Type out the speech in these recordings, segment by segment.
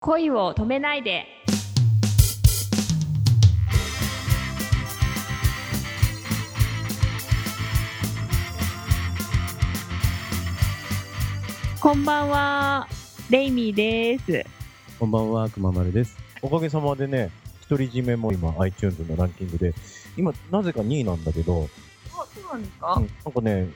恋を止めないで。こんばんはレイミーです。こんばんは、くままるです。おかげさまでね、独り占めも今 iTunes のランキングで、今なぜか2位なんだけど、あそうなんですうんか、なんかね、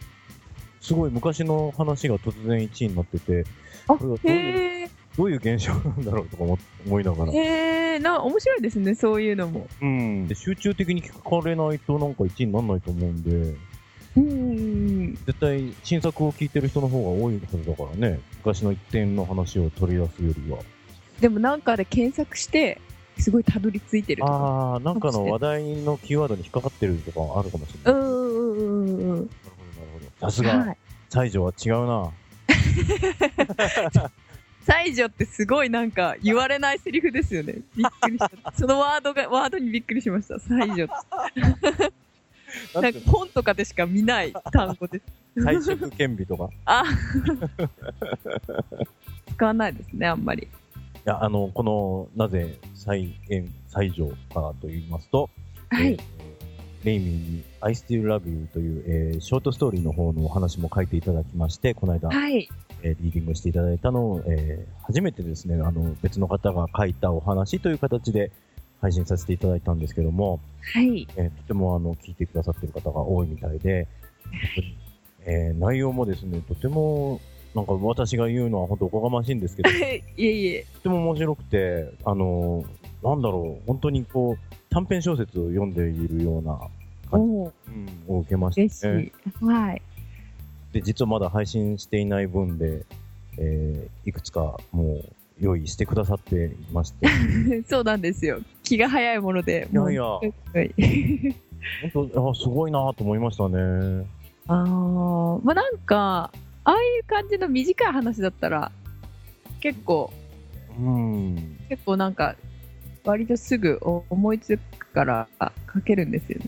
すごい昔の話が突然1位になってて、あこれはどういうへえどういう現象なんだろうとか思思いながら。へえな面白いですねそういうのもうん。で集中的に聞かれないとなんか1位にならないと思うんで、うん絶対新作を聞いてる人の方が多いはずだからね、昔の一点の話を取り出すよりは。でもなんかで検索してすごいたどり着いてるああ、なんかの話題のキーワードに引っかかってるとかあるかもしれない。うんうんうんうんうんなるほど、なるほど。さすが、はい西条は違うな。西条ってすごいなんか言われないセリフですよね。びっくりした。そのワードが、ワードにびっくりしました。西条って。なんか本とかでしか見ない単語です。最色顕微とか。いあ使わないですね、あんまり。や、あの、この、なぜ、再現、西条かと言いますと、はいえ。ーレイミーに I Still Love You という、えーショートストーリーの方のお話も書いていただきまして、この間、はい。えーリーディングしていただいたのを、えー初めてですね、あの、別の方が書いたお話という形で配信させていただいたんですけども、はい。えーとてもあの、聞いてくださってる方が多いみたいで、えー内容もですね、とても、なんか私が言うのは本当おこがましいんですけど、と いえいえ。ても面白くて、あのーなんだろう、本当にこう、短編小説を読んでいるような感じ、を受けま嬉ししたね。い。はい。で、実はまだ配信していない分で、えーいくつかもう用意してくださっていまして、そうなんですよ。気が早いもので。いやいや本当、あすごいなと思いましたね。あーまあなんか、ああいう感じの短い話だったら、結構、うん。結構なんか、割とすぐ思いつくから書けるんですよね。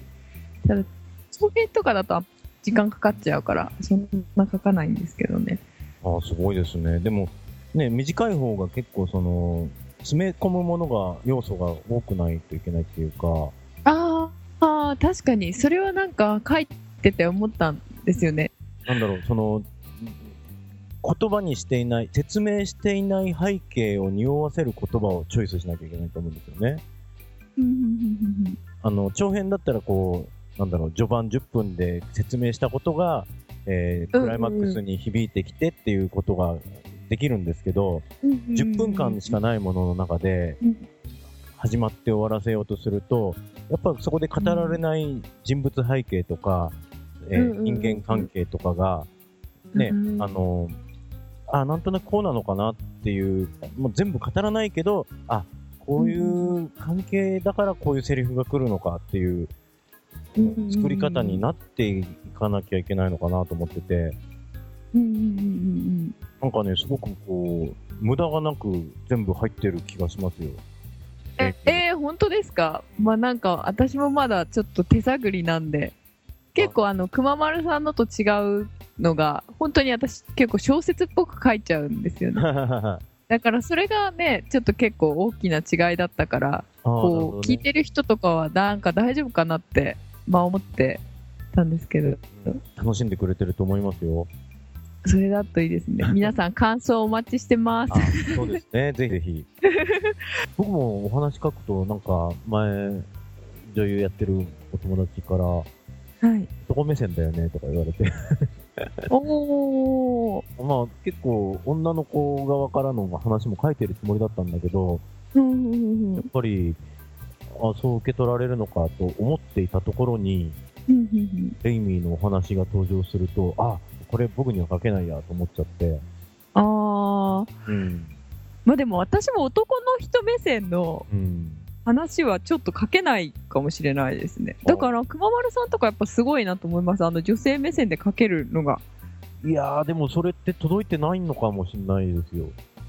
ただ、長編とかだと時間かかっちゃうから、そんな書かないんですけどね。あすごいですね。でも、ね、短い方が結構その、詰め込むものが、要素が多くないといけないっていうか、あーあー、確かに、それはなんか書いてて思ったんですよね。なんだろう、その、言葉にしていない、説明していない背景を匂わせる言葉をチョイスしなきゃいけないと思うんですよね。あの、長編だったらこう、なんだろう、序盤10分で説明したことが、えーうんうん。クライマックスに響いてきてっていうことができるんですけど、10分間しかないものの中でうん。始まって終わらせようとすると、やっぱそこで語られない人物背景とか、えーうんうんうん人間関係とかが、ね、うんあの、あ、なんとなくこうなのかなっていう、もう全部語らないけど、あ、こういう関係だからこういうセリフが来るのかっていう作り方になっていかなきゃいけないのかなと思ってて、なんかね、すごくこう、無駄がなく全部入ってる気がしますよ。え、えー。本当ですか？まあなんか、私もまだちょっと手探りなんで、結構あの、くままるさんのと違うのが、本当に私結構小説っぽく書いちゃうんですよね。だからそれがね、ちょっと結構大きな違いだったから、こう、聞いてる人とかはなんか大丈夫かなって、まあ思ってたんですけど、楽しんでくれてると思いますよ。それだといいですね。皆さん感想お待ちしてますあ。そうですね、ぜひぜひ。僕もお話書くと、なんか前、女優やってるお友達から、はい。男目線だよねとか言われて、おー。まあ結構女の子側からの話も書いてるつもりだったんだけど、やっぱり、あそう受け取られるのかと思っていたところに、うんうんうんレイミーのお話が登場すると、あ、これ僕には書けないやと思っちゃって、あー。うん。まあでも私も男の人目線のうん。話はちょっと書けないかもしれないですね。だから、くままるさんとかやっぱすごいなと思います。あの女性目線で書けるのが。いやー、でもそれって届いてないのかもしれないですよ。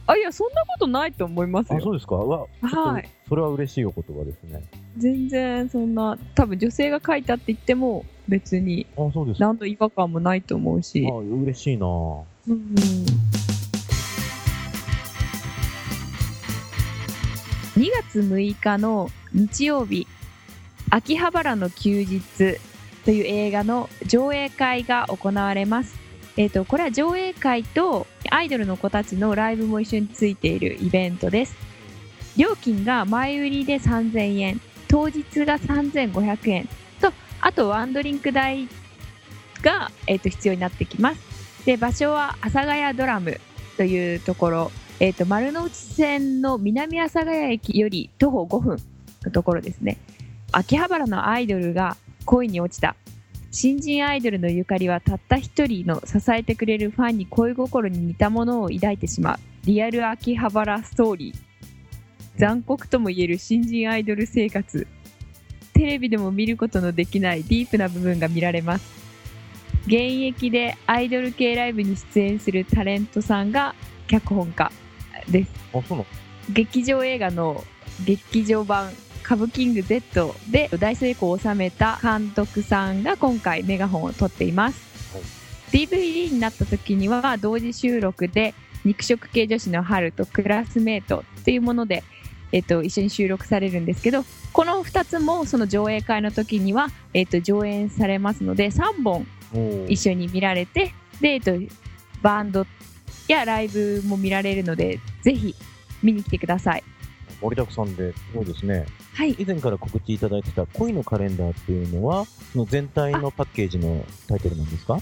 あ、いや、そんなことないと思いますあ、よ。そうですか？はい。それは嬉しいお言葉ですね。全然そんな、多分女性が書いたって言っても別にあ、そうですか。何の違和感もないと思うし。あ、嬉しいなうん2月6日の日曜日、秋葉原の休日という映画の上映会が行われます。えっ、と、これは上映会とアイドルの子たちのライブも一緒についているイベントです。料金が前売りで3000円、当日が3500円と、あとワンドリンク代が、えっと必要になってきます。で、場所は阿佐ヶ谷ドラムというところ、えっ、と、丸の内線の南阿佐ヶ谷駅より徒歩5分のところですね。秋葉原のアイドルが恋に落ちた。新人アイドルのゆかりはたった一人の支えてくれるファンに恋心に似たものを抱いてしまう。リアル秋葉原ストーリー。残酷とも言える新人アイドル生活。テレビでも見ることのできないディープな部分が見られます。現役でアイドル系ライブに出演するタレントさんが脚本家です。あ、そうなの？劇場映画の劇場版歌舞キング Z で大成功を収めた監督さんが今回メガホンを取っています、はい。DVD になった時には同時収録で肉食系女子の春とクラスメートっていうもので、えっと、一緒に収録されるんですけどこの2つもその上映会の時には、えっと、上演されますので3本一緒に見られてで、えっと、バンドやライブも見られるのでぜひ見に来てください盛りだくさんで、すごいですね。はい。以前から告知いただいてた恋のカレンダーっていうのは、その全体のパッケージのタイトルなんですか？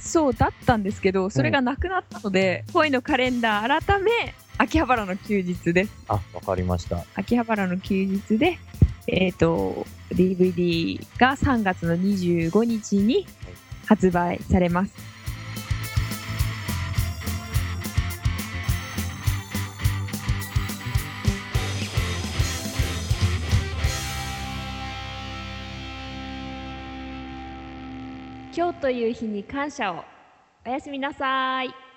そうだったんですけどそれがなくなったので、恋のカレンダー改め秋葉原の休日です。あ、わかりました。秋葉原の休日でえっ、と DVD が3月の25日に発売されます今日という日に感謝を。おやすみなさい。